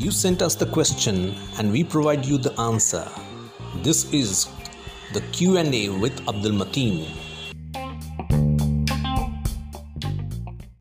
You sent us the question and we provide you the answer. This is the Q&A with Abdul Mateen.